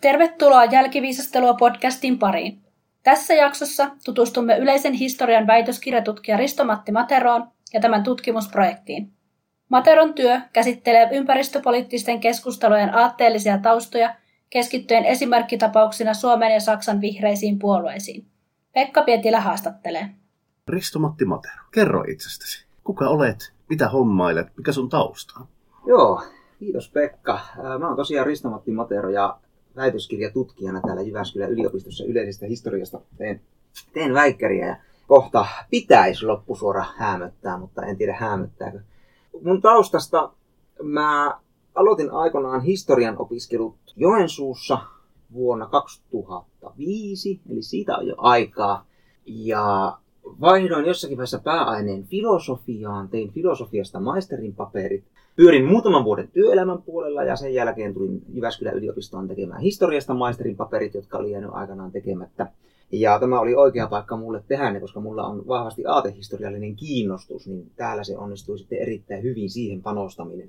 Tervetuloa Jälkiviisastelua podcastin pariin. Tässä jaksossa tutustumme yleisen historian väitöskirjatutkija Risto-Matti Materoon ja tämän tutkimusprojektiin. Materon työ käsittelee ympäristöpoliittisten keskustelujen aatteellisia taustoja keskittyen esimerkkitapauksina Suomen ja Saksan vihreisiin puolueisiin. Pekka Pietilä haastattelee. Risto-Matti Matero, kerro itsestäsi. Kuka olet, mitä hommailet, mikä sun tausta on? Joo, kiitos Pekka. Mä oon tosiaan Risto-Matti Matero ja väitöskirjatutkijana täällä Jyväskylän yliopistossa yleisestä historiasta teen, teen väikkäriä ja kohta pitäisi loppusuora hämöttää, mutta en tiedä hämöttääkö. Mun taustasta mä aloitin aikoinaan historian opiskelut Joensuussa vuonna 2005, eli siitä on jo aikaa. Ja vaihdoin jossakin vaiheessa pääaineen filosofiaan, tein filosofiasta maisterin paperit. Pyörin muutaman vuoden työelämän puolella ja sen jälkeen tulin Jyväskylän yliopistoon tekemään historiasta maisterin paperit, jotka oli jäänyt aikanaan tekemättä. Ja tämä oli oikea paikka mulle tehdä ne, koska mulla on vahvasti aatehistoriallinen kiinnostus, niin täällä se onnistui sitten erittäin hyvin siihen panostaminen.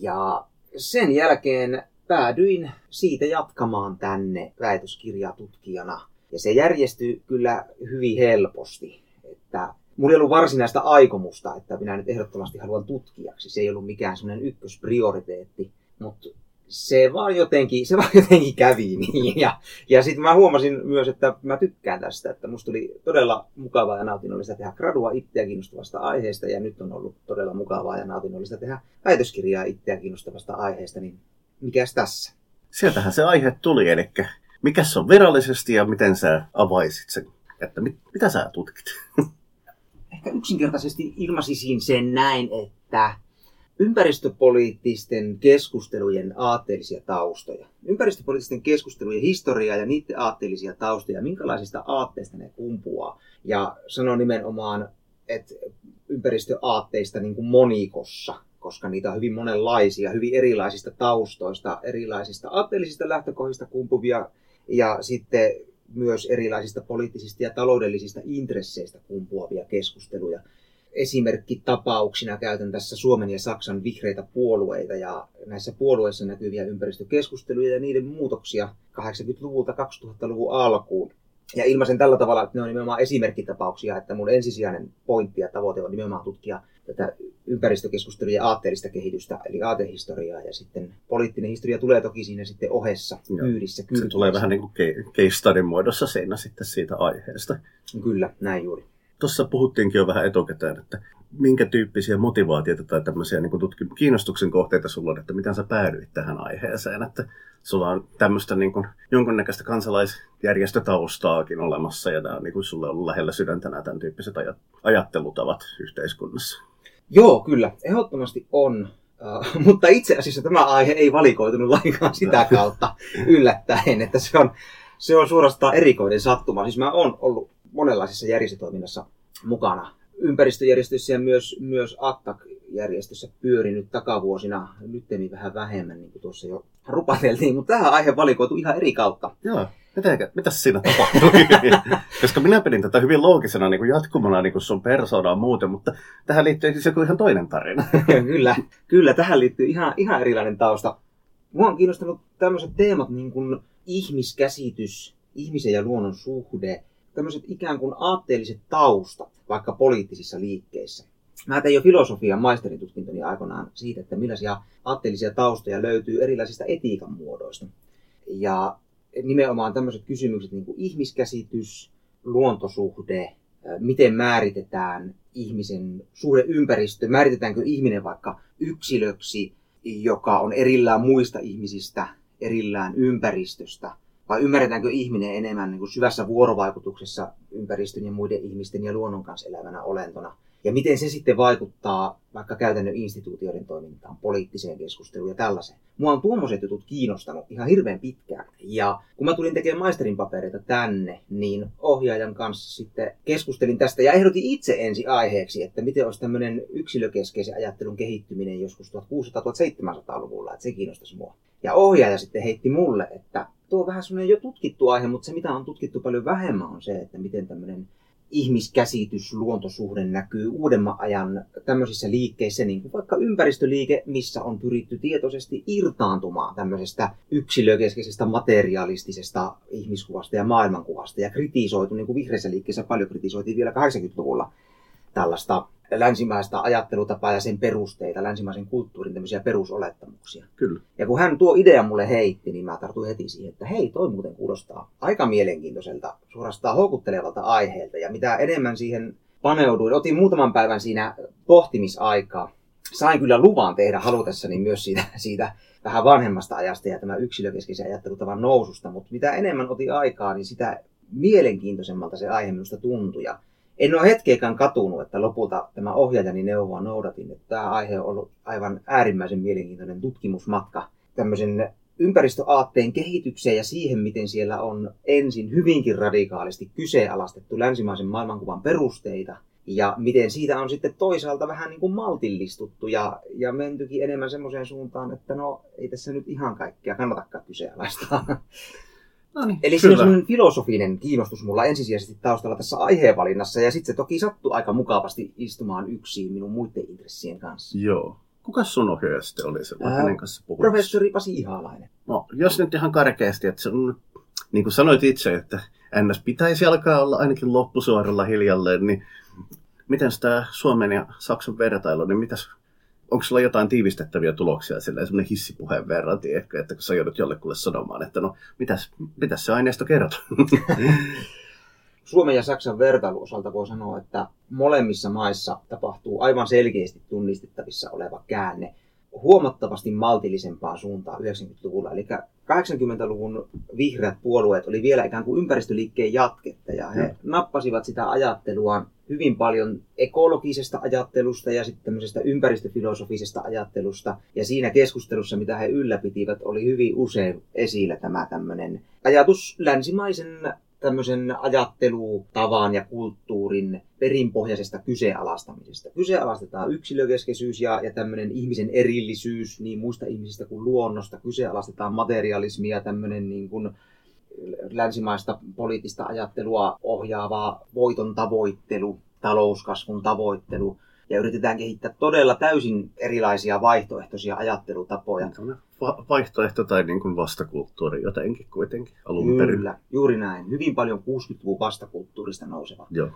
Ja sen jälkeen päädyin siitä jatkamaan tänne väitöskirjatutkijana. Ja se järjestyi kyllä hyvin helposti. Että mulla ei ollut varsinaista aikomusta, että minä nyt ehdottomasti haluan tutkijaksi. Se ei ollut mikään semmoinen ykkösprioriteetti. Mutta se vaan jotenkin, se vaan jotenkin kävi niin. Ja, ja sitten mä huomasin myös, että mä tykkään tästä, että musta tuli todella mukavaa ja nautinnollista tehdä gradua itseä kiinnostavasta aiheesta, ja nyt on ollut todella mukavaa ja nautinnollista tehdä väitöskirjaa itseä kiinnostavasta aiheesta, niin mikäs tässä? Sieltähän se aihe tuli, eli mikä se on virallisesti ja miten sä avaisit sen, että mit, mitä sä tutkit? Ehkä yksinkertaisesti ilmaisisin sen näin, että ympäristöpoliittisten keskustelujen aatteellisia taustoja. Ympäristöpoliittisten keskustelujen historiaa ja niiden aatteellisia taustoja, minkälaisista aatteista ne kumpuaa. Ja sanon nimenomaan, että ympäristöaatteista niin kuin monikossa, koska niitä on hyvin monenlaisia, hyvin erilaisista taustoista, erilaisista aatteellisista lähtökohdista kumpuvia ja sitten myös erilaisista poliittisista ja taloudellisista intresseistä kumpuavia keskusteluja esimerkkitapauksina käytän tässä Suomen ja Saksan vihreitä puolueita ja näissä puolueissa näkyviä ympäristökeskusteluja ja niiden muutoksia 80-luvulta 2000-luvun alkuun. Ja ilmaisen tällä tavalla, että ne on nimenomaan esimerkkitapauksia, että mun ensisijainen pointti ja tavoite on nimenomaan tutkia tätä ympäristökeskusteluja ja aatteellista kehitystä, eli aatehistoriaa, ja sitten poliittinen historia tulee toki siinä sitten ohessa, kyydissä. Se tulee vähän niin kuin case study muodossa siinä sitten siitä aiheesta. Kyllä, näin juuri. Tuossa puhuttiinkin jo vähän etukäteen, että minkä tyyppisiä motivaatioita tai tämmöisiä niin tutkim- kiinnostuksen kohteita sulla on, että miten sä päädyit tähän aiheeseen, että sulla on tämmöistä niin kuin, jonkunnäköistä kansalaisjärjestötaustaakin olemassa ja tämä on niin kuin sulle ollut lähellä sydäntä nämä tämän tyyppiset aj- ajattelutavat yhteiskunnassa. Joo, kyllä, ehdottomasti on. Uh, mutta itse asiassa tämä aihe ei valikoitunut lainkaan sitä kautta yllättäen, että se on, se on suorastaan erikoinen sattuma. Siis mä oon ollut monenlaisessa järjestötoiminnassa mukana. Ympäristöjärjestöissä ja myös, myös ATTAK-järjestössä pyörinyt takavuosina, nyt vähän vähemmän, niin kuin tuossa jo rupateltiin, mutta tähän aihe valikoitu ihan eri kautta. Joo. Mitä, mitäs siinä tapahtui? Koska minä pidin tätä hyvin loogisena niin kuin jatkumana niin kuin sun persoonaa muuten, mutta tähän liittyy siis joku ihan toinen tarina. kyllä, kyllä, tähän liittyy ihan, ihan erilainen tausta. Mua on kiinnostanut tämmöiset teemat niin kuin ihmiskäsitys, ihmisen ja luonnon suhde, tämmöiset ikään kuin aatteelliset taustat, vaikka poliittisissa liikkeissä. Mä tein jo filosofian maisteritutkintoni aikoinaan siitä, että millaisia aatteellisia taustoja löytyy erilaisista etiikan muodoista. Ja nimenomaan tämmöiset kysymykset niin kuin ihmiskäsitys, luontosuhde, miten määritetään ihmisen suhde ympäristö, määritetäänkö ihminen vaikka yksilöksi, joka on erillään muista ihmisistä, erillään ympäristöstä – vai ymmärretäänkö ihminen enemmän niin kuin syvässä vuorovaikutuksessa ympäristön ja muiden ihmisten ja luonnon kanssa elävänä olentona? Ja miten se sitten vaikuttaa vaikka käytännön instituutioiden toimintaan, poliittiseen keskusteluun ja tällaiseen. Mua on tuommoiset jutut kiinnostanut ihan hirveän pitkään. Ja kun mä tulin tekemään maisterin papereita tänne, niin ohjaajan kanssa sitten keskustelin tästä ja ehdotin itse ensi aiheeksi, että miten olisi tämmöinen yksilökeskeisen ajattelun kehittyminen joskus 1600-1700-luvulla, että se kiinnostaisi mua. Ja ohjaaja sitten heitti mulle, että tuo on vähän semmoinen jo tutkittu aihe, mutta se mitä on tutkittu paljon vähemmän on se, että miten tämmöinen ihmiskäsitys, luontosuhde näkyy uudemman ajan tämmöisissä liikkeissä, niin kuin vaikka ympäristöliike, missä on pyritty tietoisesti irtaantumaan tämmöisestä yksilökeskeisestä materialistisesta ihmiskuvasta ja maailmankuvasta ja kritisoitu, niin kuin vihreässä liikkeessä paljon kritisoitiin vielä 80-luvulla tällaista länsimäistä ajattelutapaa ja sen perusteita, länsimaisen kulttuurin tämmöisiä perusolettamuksia. Kyllä. Ja kun hän tuo idea mulle heitti, niin mä tartuin heti siihen, että hei, toi muuten kuulostaa aika mielenkiintoiselta, suorastaan houkuttelevalta aiheelta. Ja mitä enemmän siihen paneuduin, otin muutaman päivän siinä pohtimisaikaa. Sain kyllä luvan tehdä halutessani myös siitä, siitä vähän vanhemmasta ajasta ja tämä yksilökeskeisen ajattelutavan noususta, mutta mitä enemmän otin aikaa, niin sitä mielenkiintoisemmalta se aihe minusta tuntui. Ja en ole hetkeäkään katunut, että lopulta tämä ohjaajani neuvoa noudatin. Että tämä aihe on ollut aivan äärimmäisen mielenkiintoinen tutkimusmatka tämmöisen ympäristöaatteen kehitykseen ja siihen, miten siellä on ensin hyvinkin radikaalisti kyseenalaistettu länsimaisen maailmankuvan perusteita ja miten siitä on sitten toisaalta vähän niin kuin maltillistuttu ja, ja mentykin enemmän semmoiseen suuntaan, että no ei tässä nyt ihan kaikkea kannatakaan kyseenalaistaa. No niin, Eli siinä on semmoinen filosofinen kiinnostus mulla ensisijaisesti taustalla tässä aiheenvalinnassa, ja sitten se toki sattuu aika mukavasti istumaan yksin minun muiden intressien kanssa. Joo. Kuka sun ohjaaja sitten oli se, Ää, kanssa puhuit? Professori Pasi Ihalainen. No, jos nyt ihan karkeasti, että se on, niin kuin sanoit itse, että NS pitäisi alkaa olla ainakin loppusuoralla hiljalleen, niin miten tämä Suomen ja Saksan vertailu, niin mitäs, onko sulla jotain tiivistettäviä tuloksia silleen semmoinen hissipuheen verran, tiedätkö, että kun sä joudut jollekulle sanomaan, että no, mitäs, mitäs se aineisto kertoo? Suomen ja Saksan vertailuosalta voi sanoa, että molemmissa maissa tapahtuu aivan selkeästi tunnistettavissa oleva käänne huomattavasti maltillisempaan suuntaan 90-luvulla. Eli 80-luvun vihreät puolueet oli vielä ikään kuin ympäristöliikkeen jatketta ja he Mm. nappasivat sitä ajattelua hyvin paljon ekologisesta ajattelusta ja sitten tämmöisestä ympäristöfilosofisesta ajattelusta. Ja siinä keskustelussa, mitä he ylläpitivät, oli hyvin usein esillä tämä tämmöinen ajatus länsimaisen tämmöisen ajattelutavan ja kulttuurin perinpohjaisesta kyseenalaistamisesta. Kyseenalaistetaan yksilökeskeisyys ja, ja tämmöinen ihmisen erillisyys niin muista ihmisistä kuin luonnosta. Kyseenalaistetaan materialismia, tämmöinen niin kuin länsimaista poliittista ajattelua ohjaava voiton tavoittelu, talouskasvun tavoittelu. Ja yritetään kehittää todella täysin erilaisia vaihtoehtoisia ajattelutapoja. Tämmöinen va- vaihtoehto tai niin kuin vastakulttuuri jotenkin kuitenkin alun perin. Kyllä, juuri näin. Hyvin paljon 60-luvun vastakulttuurista nouseva, Joo.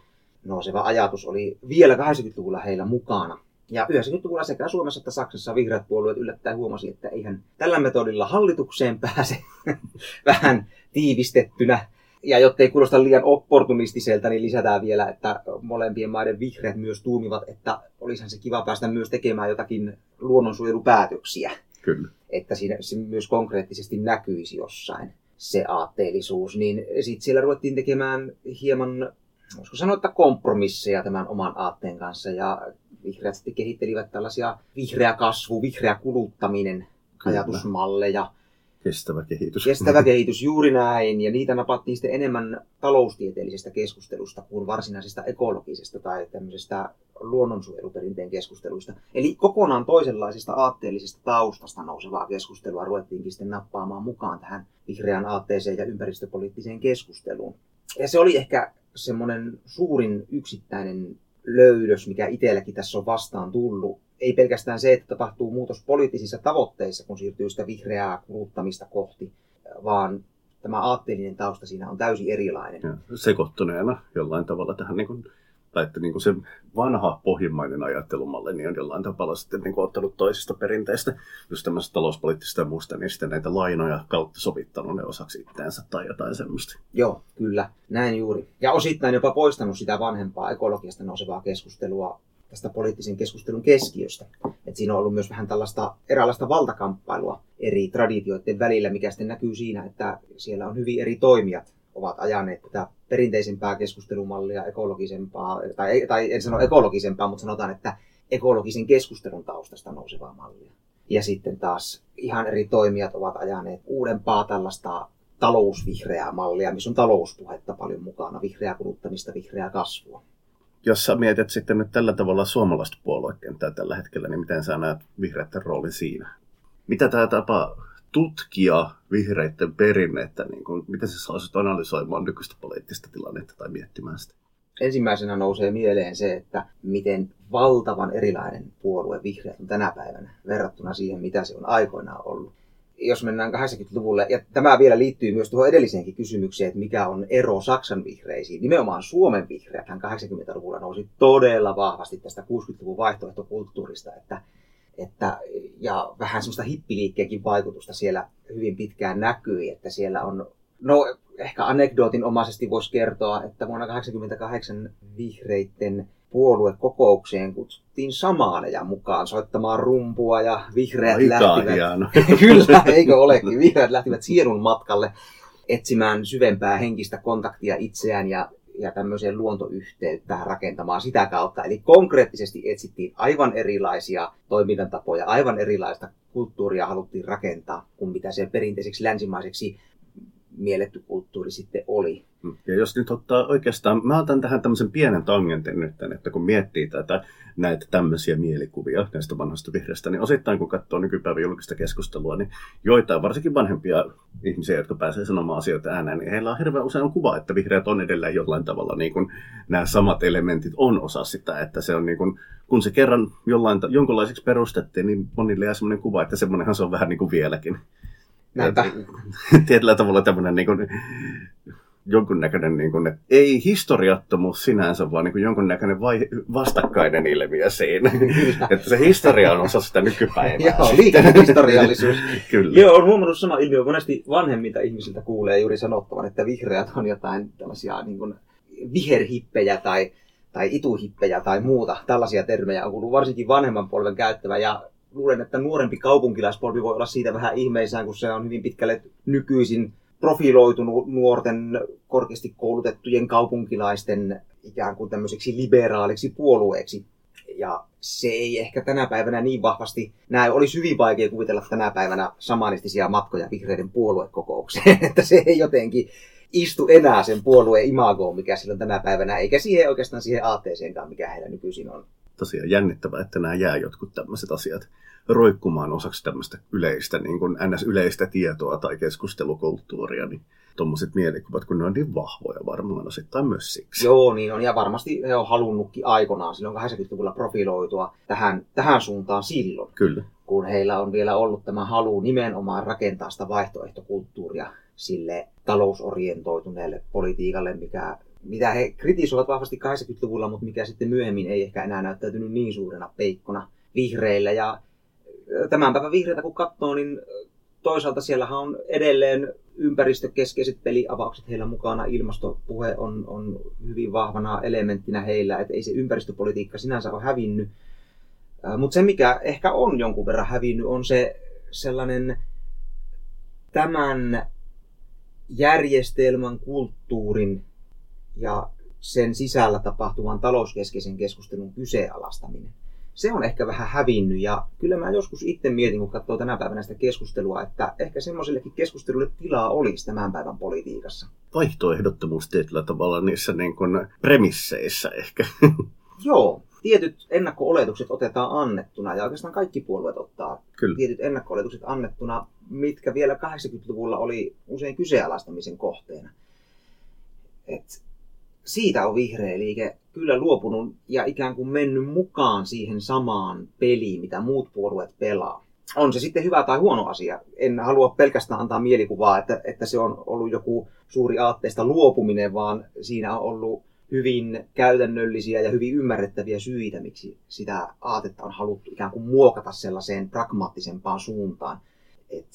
nouseva ajatus oli vielä 80-luvulla heillä mukana. Ja 90-luvulla sekä Suomessa että Saksassa vihreät puolueet yllättäen huomasi, että eihän tällä metodilla hallitukseen pääse vähän tiivistettynä. Ja jottei kuulosta liian opportunistiselta, niin lisätään vielä, että molempien maiden vihreät myös tuumivat, että olisihan se kiva päästä myös tekemään jotakin luonnonsuojelupäätöksiä Kyllä. että siinä se myös konkreettisesti näkyisi jossain se aatteellisuus, niin sitten siellä ruvettiin tekemään hieman, voisiko sanoa, että kompromisseja tämän oman aatteen kanssa, ja vihreät sitten kehittelivät tällaisia vihreä kasvu, vihreä kuluttaminen, Kyllä. ajatusmalleja, Kestävä kehitys. kestävä kehitys juuri näin, ja niitä napattiin sitten enemmän taloustieteellisestä keskustelusta kuin varsinaisesta ekologisesta tai tämmöisestä luonnonsuojeluperinteen keskusteluista. Eli kokonaan toisenlaisesta aatteellisesta taustasta nousevaa keskustelua ruvettiinkin sitten nappaamaan mukaan tähän vihreään aatteeseen ja ympäristöpoliittiseen keskusteluun. Ja se oli ehkä semmoinen suurin yksittäinen löydös, mikä itselläkin tässä on vastaan tullut. Ei pelkästään se, että tapahtuu muutos poliittisissa tavoitteissa, kun siirtyy sitä vihreää kuluttamista kohti, vaan tämä aatteellinen tausta siinä on täysin erilainen. Ja sekoittuneena jollain tavalla tähän, niin kuin, tai että niin kuin se vanha pohjimmainen ajattelumalli niin on jollain tavalla sitten niin kuin ottanut toisista perinteistä, just tämmöistä talouspoliittisesta ja muusta, niin sitten näitä lainoja kautta sovittanut ne osaksi itteensä tai jotain semmoista. Joo, kyllä, näin juuri. Ja osittain jopa poistanut sitä vanhempaa ekologiasta nousevaa keskustelua tästä poliittisen keskustelun keskiöstä. Et siinä on ollut myös vähän tällaista eräänlaista valtakamppailua eri traditioiden välillä, mikä sitten näkyy siinä, että siellä on hyvin eri toimijat ovat ajaneet tätä perinteisempää keskustelumallia, ekologisempaa, tai, tai en sano ekologisempaa, mutta sanotaan, että ekologisen keskustelun taustasta nousevaa mallia. Ja sitten taas ihan eri toimijat ovat ajaneet uudempaa tällaista talousvihreää mallia, missä on talouspuhetta paljon mukana, vihreää kuluttamista, vihreää kasvua. Jos sä mietit sitten nyt tällä tavalla suomalaista puoluekenttää tällä hetkellä, niin miten sä näet vihreiden roolin siinä? Mitä tämä tapa tutkia vihreiden perinnettä, niin kuin, miten sä saisit analysoimaan nykyistä poliittista tilannetta tai miettimään sitä? ensimmäisenä nousee mieleen se, että miten valtavan erilainen puolue vihreät on tänä päivänä verrattuna siihen, mitä se on aikoinaan ollut. Jos mennään 80-luvulle, ja tämä vielä liittyy myös tuohon edelliseenkin kysymykseen, että mikä on ero Saksan vihreisiin. Nimenomaan Suomen vihreät 80-luvulla nousi todella vahvasti tästä 60-luvun vaihtoehtokulttuurista, että, että, ja vähän semmoista hippiliikkeenkin vaikutusta siellä hyvin pitkään näkyi, että siellä on No ehkä anekdootinomaisesti voisi kertoa, että vuonna 1988 vihreitten puoluekokoukseen kutsuttiin ja mukaan soittamaan rumpua ja vihreät Aika lähtivät... Kyllä, eikö olekin? Vihreät lähtivät sielun matkalle etsimään syvempää henkistä kontaktia itseään ja, ja tämmöiseen luontoyhteyttä rakentamaan sitä kautta. Eli konkreettisesti etsittiin aivan erilaisia toimintantapoja, aivan erilaista kulttuuria haluttiin rakentaa kuin mitä se perinteiseksi länsimaiseksi mielletty kulttuuri sitten oli. Ja jos nyt ottaa oikeastaan, mä otan tähän tämmöisen pienen tangentin nyt, että kun miettii tätä, näitä tämmöisiä mielikuvia näistä vanhasta vihreästä, niin osittain kun katsoo nykypäivän julkista keskustelua, niin joitain varsinkin vanhempia ihmisiä, jotka pääsee sanomaan asioita ääneen, niin heillä on hirveän usein on kuva, että vihreät on edelleen jollain tavalla, niin kuin nämä samat elementit on osa sitä, että se on niin kuin, kun se kerran jollain, jonkunlaiseksi perustettiin, niin monille jää semmoinen kuva, että semmoinenhan se on vähän niin kuin vieläkin. Näinpä. Tietyllä tavalla tämmöinen niin kuin, jonkunnäköinen, niin kuin, että ei historiattomuus sinänsä, vaan niin kuin jonkunnäköinen vai, vastakkainen ilmiö siinä. että se historia on osa sitä nykypäivää. Joo, liikehistoriallisuus. Kyllä. Joo, on huomannut sama ilmiö. Monesti vanhemmilta ihmisiltä kuulee juuri sanottavan, että vihreät on jotain tällaisia niin kuin viherhippejä tai, tai ituhippejä tai muuta. Tällaisia termejä on kuullut varsinkin vanhemman polven käyttävä. Ja luulen, että nuorempi kaupunkilaispolvi voi olla siitä vähän ihmeissään, kun se on hyvin pitkälle nykyisin profiloitunut nuorten korkeasti koulutettujen kaupunkilaisten ikään kuin tämmöiseksi liberaaliksi puolueeksi. Ja se ei ehkä tänä päivänä niin vahvasti näe. Olisi hyvin vaikea kuvitella tänä päivänä samanistisia matkoja vihreiden puoluekokoukseen, että se ei jotenkin istu enää sen puolueen imagoon, mikä silloin tänä päivänä, eikä siihen oikeastaan siihen aatteeseenkaan, mikä heillä nykyisin on tosiaan jännittävää, että nämä jää jotkut tämmöiset asiat roikkumaan osaksi tämmöistä yleistä, niin kuin ns-yleistä tietoa tai keskustelukulttuuria, niin tuommoiset mielikuvat, kun ne on niin vahvoja varmaan osittain myös siksi. Joo, niin on. Ja varmasti he on halunnutkin aikoinaan silloin 80-luvulla profiloitua tähän, tähän suuntaan silloin. Kyllä. Kun heillä on vielä ollut tämä halu nimenomaan rakentaa sitä vaihtoehtokulttuuria sille talousorientoituneelle politiikalle, mikä mitä he kritisoivat vahvasti 80-luvulla, mutta mikä sitten myöhemmin ei ehkä enää näyttäytynyt niin suurena peikkona vihreillä. Ja tämän päivän vihreitä kun katsoo, niin toisaalta siellähän on edelleen ympäristökeskeiset peliavaukset heillä mukana. Ilmastopuhe on, on hyvin vahvana elementtinä heillä, että ei se ympäristöpolitiikka sinänsä ole hävinnyt. Mutta se, mikä ehkä on jonkun verran hävinnyt, on se sellainen tämän järjestelmän, kulttuurin ja sen sisällä tapahtuvan talouskeskeisen keskustelun kyseenalaistaminen. Se on ehkä vähän hävinnyt ja kyllä mä joskus itse mietin, kun katsoo tänä päivänä sitä keskustelua, että ehkä semmoisellekin keskustelulle tilaa olisi tämän päivän politiikassa. Vaihtoehdottomuus tietyllä tavalla niissä niin kuin premisseissä ehkä. Joo, tietyt ennakko-oletukset otetaan annettuna ja oikeastaan kaikki puolueet ottaa Kyllä. tietyt ennakko-oletukset annettuna, mitkä vielä 80-luvulla oli usein kyseenalaistamisen kohteena. Et siitä on vihreä liike kyllä luopunut ja ikään kuin mennyt mukaan siihen samaan peliin, mitä muut puolueet pelaa. On se sitten hyvä tai huono asia. En halua pelkästään antaa mielikuvaa, että, että se on ollut joku suuri aatteesta luopuminen, vaan siinä on ollut hyvin käytännöllisiä ja hyvin ymmärrettäviä syitä, miksi sitä aatetta on haluttu ikään kuin muokata sellaiseen pragmaattisempaan suuntaan. Et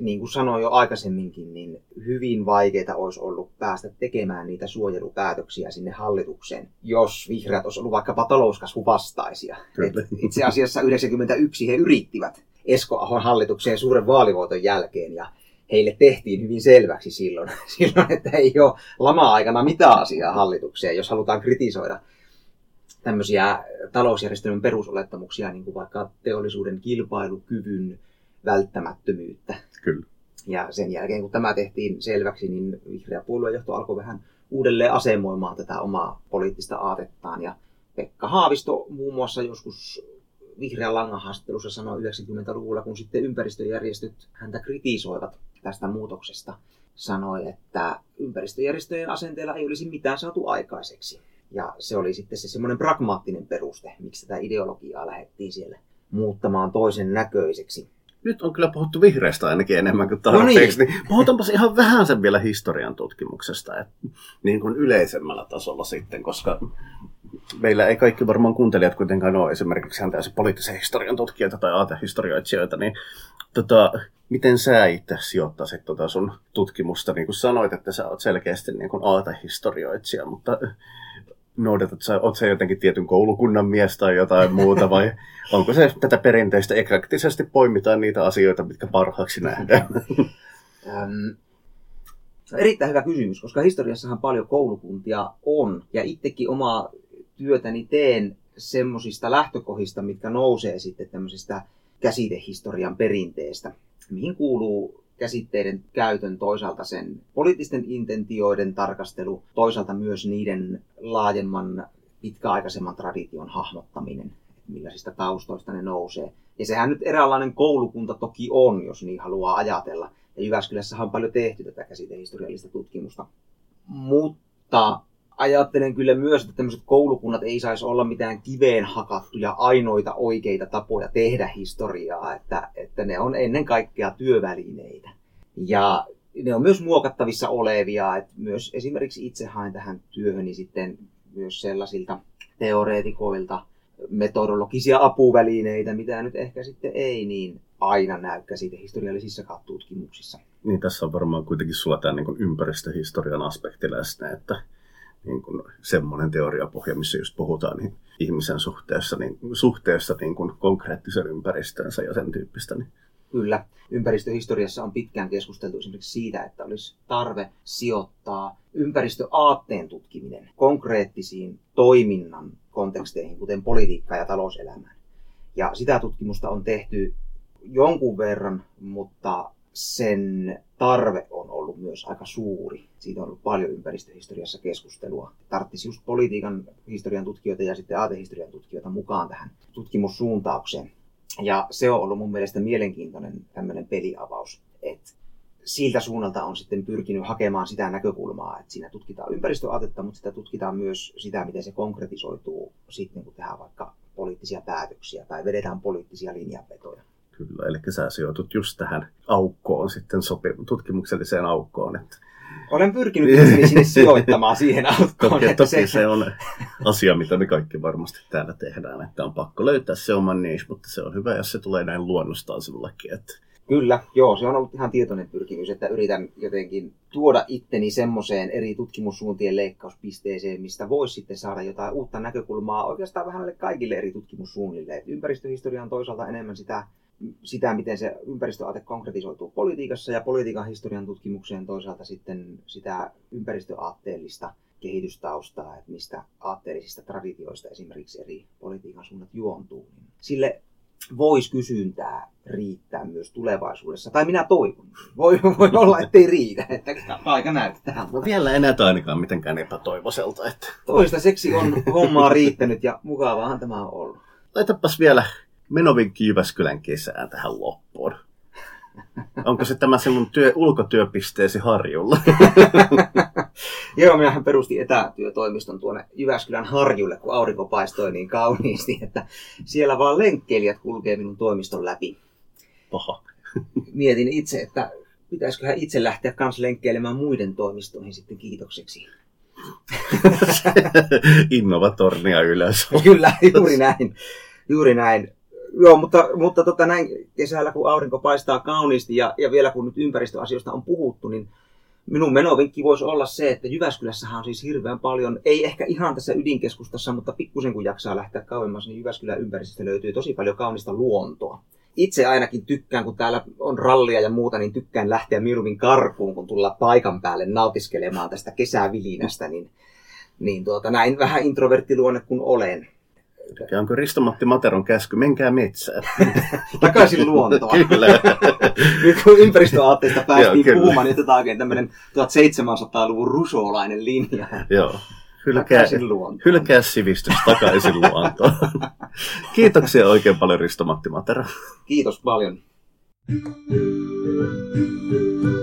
niin kuin sanoin jo aikaisemminkin, niin hyvin vaikeita olisi ollut päästä tekemään niitä suojelupäätöksiä sinne hallitukseen, jos vihreät olisi ollut vaikkapa talouskasvuvastaisia. itse asiassa 91 he yrittivät Esko Ahon hallitukseen suuren vaalivoiton jälkeen ja heille tehtiin hyvin selväksi silloin, silloin että ei ole lama-aikana mitään asiaa hallitukseen, jos halutaan kritisoida tämmöisiä talousjärjestelmän perusolettamuksia, niin kuin vaikka teollisuuden kilpailukyvyn välttämättömyyttä. Kyllä. Ja sen jälkeen, kun tämä tehtiin selväksi, niin vihreä puoluejohto alkoi vähän uudelleen asemoimaan tätä omaa poliittista aatettaan. Ja Pekka Haavisto muun muassa joskus vihreän langan haastattelussa sanoi 90-luvulla, kun sitten ympäristöjärjestöt häntä kritisoivat tästä muutoksesta, sanoi, että ympäristöjärjestöjen asenteella ei olisi mitään saatu aikaiseksi. Ja se oli sitten se semmoinen pragmaattinen peruste, miksi tätä ideologiaa lähdettiin siellä muuttamaan toisen näköiseksi. Nyt on kyllä puhuttu vihreästä ainakin enemmän kuin tarpeeksi, no niin. niin puhutaanpas ihan vähän sen vielä historian tutkimuksesta, että niin kuin yleisemmällä tasolla sitten, koska meillä ei kaikki varmaan kuuntelijat kuitenkaan ole esimerkiksi täysin poliittisen historian tutkijoita tai aatehistorioitsijoita, niin tota, miten sä itse sijoittaisit tota sun tutkimusta? Niin kuin sanoit, että sä oot selkeästi niin kuin aatehistorioitsija, mutta noudatat sä, oot sä jotenkin tietyn koulukunnan mies tai jotain muuta, vai onko se tätä perinteistä eklaktisesti poimitaan niitä asioita, mitkä parhaaksi nähdään? On erittäin hyvä kysymys, koska historiassahan paljon koulukuntia on, ja itsekin omaa työtäni teen semmoisista lähtökohdista, mitkä nousee sitten tämmöisestä käsitehistorian perinteestä, mihin kuuluu käsitteiden käytön, toisaalta sen poliittisten intentioiden tarkastelu, toisaalta myös niiden laajemman pitkäaikaisemman tradition hahmottaminen, millaisista taustoista ne nousee. Ja sehän nyt eräänlainen koulukunta toki on, jos niin haluaa ajatella. Ja Jyväskylässä on paljon tehty tätä käsitehistoriallista tutkimusta. Mutta ajattelen kyllä myös, että tämmöiset koulukunnat ei saisi olla mitään kiveen hakattuja ainoita oikeita tapoja tehdä historiaa, että, että ne on ennen kaikkea työvälineitä. Ja ne on myös muokattavissa olevia, että myös esimerkiksi itse haen tähän työhöni sitten myös sellaisilta teoreetikoilta metodologisia apuvälineitä, mitä nyt ehkä sitten ei niin aina näy käsitehistoriallisissa tutkimuksissa. Niin tässä on varmaan kuitenkin sulla tämä niin ympäristöhistorian aspekti läsnä, että niin kuin semmoinen teoriapohja, missä just puhutaan niin ihmisen suhteessa, niin, suhteessa niin kuin konkreettisen ympäristönsä ja sen tyyppistä. Niin. Kyllä. Ympäristöhistoriassa on pitkään keskusteltu esimerkiksi siitä, että olisi tarve sijoittaa ympäristöaatteen tutkiminen konkreettisiin toiminnan konteksteihin, kuten politiikka- ja talouselämään. Ja sitä tutkimusta on tehty jonkun verran, mutta sen tarve on ollut myös aika suuri. Siitä on ollut paljon ympäristöhistoriassa keskustelua. Tarttisi just politiikan historian tutkijoita ja sitten aatehistorian tutkijoita mukaan tähän tutkimussuuntaukseen. Ja se on ollut mun mielestä mielenkiintoinen tämmöinen peliavaus, että siltä suunnalta on sitten pyrkinyt hakemaan sitä näkökulmaa, että siinä tutkitaan ympäristöaatetta, mutta sitä tutkitaan myös sitä, miten se konkretisoituu sitten, kun tehdään vaikka poliittisia päätöksiä tai vedetään poliittisia linjanvetoja. Kyllä, eli sä sijoitut just tähän aukkoon sitten sopi, tutkimukselliseen aukkoon. Että... Olen pyrkinyt sinne sijoittamaan siihen aukkoon. Toki, että toki se... se on asia, mitä me kaikki varmasti täällä tehdään, että on pakko löytää se oma niche, mutta se on hyvä, jos se tulee näin luonnostaan sinullekin. Että... Kyllä, joo, se on ollut ihan tietoinen pyrkimys, että yritän jotenkin tuoda itteni semmoiseen eri tutkimussuuntien leikkauspisteeseen, mistä voisi sitten saada jotain uutta näkökulmaa oikeastaan vähän kaikille eri tutkimussuunnille. Et ympäristöhistoria on toisaalta enemmän sitä sitä, miten se ympäristöaate konkretisoituu politiikassa ja politiikan historian tutkimukseen toisaalta sitten sitä ympäristöaatteellista kehitystaustaa, että mistä aatteellisista traditioista esimerkiksi eri politiikan suunnat juontuu. Niin sille voisi kysyntää riittää myös tulevaisuudessa. Tai minä toivon. Voi, voi olla, ettei riitä. Että aika näyttää. No vielä ei näytä ainakaan mitenkään epätoivoiselta. Että... Toistaiseksi on hommaa riittänyt ja mukavaahan tämä on ollut. Laitapas vielä menovinkki Jyväskylän kesään tähän loppuun. Onko se tämä sinun työ, ulkotyöpisteesi Harjulla? Joo, minähän perustin etätyötoimiston tuonne Jyväskylän Harjulle, kun aurinko paistoi niin kauniisti, että siellä vaan lenkkeilijät kulkee minun toimiston läpi. Paha. Mietin itse, että pitäisiköhän itse lähteä kans lenkkeilemään muiden toimistoihin sitten kiitokseksi. Innovatornia ylös. Kyllä, juuri näin. Juuri näin. Joo, mutta, mutta tota, näin kesällä, kun aurinko paistaa kauniisti ja, ja vielä kun nyt ympäristöasioista on puhuttu, niin minun menovinkki voisi olla se, että Jyväskylässähän on siis hirveän paljon, ei ehkä ihan tässä ydinkeskustassa, mutta pikkusen kun jaksaa lähteä kauemmas, niin Jyväskylän ympäristöstä löytyy tosi paljon kaunista luontoa. Itse ainakin tykkään, kun täällä on rallia ja muuta, niin tykkään lähteä mieluummin karkuun, kun tulla paikan päälle nautiskelemaan tästä kesävilinästä, niin, niin tuota, näin vähän introverttiluonne kuin olen. Ja onko Risto-Matti Materon käsky, menkää metsään. Takaisin luontoon. kyllä. Nyt kun ympäristöaatteista päästiin Joo, puhumaan, niin otetaan oikein tämmöinen 1700-luvun rusolainen linja. Joo. Hylkää, hylkää sivistys takaisin luontoon. Kiitoksia oikein paljon Risto-Matti Matera. Kiitos paljon. Thank you.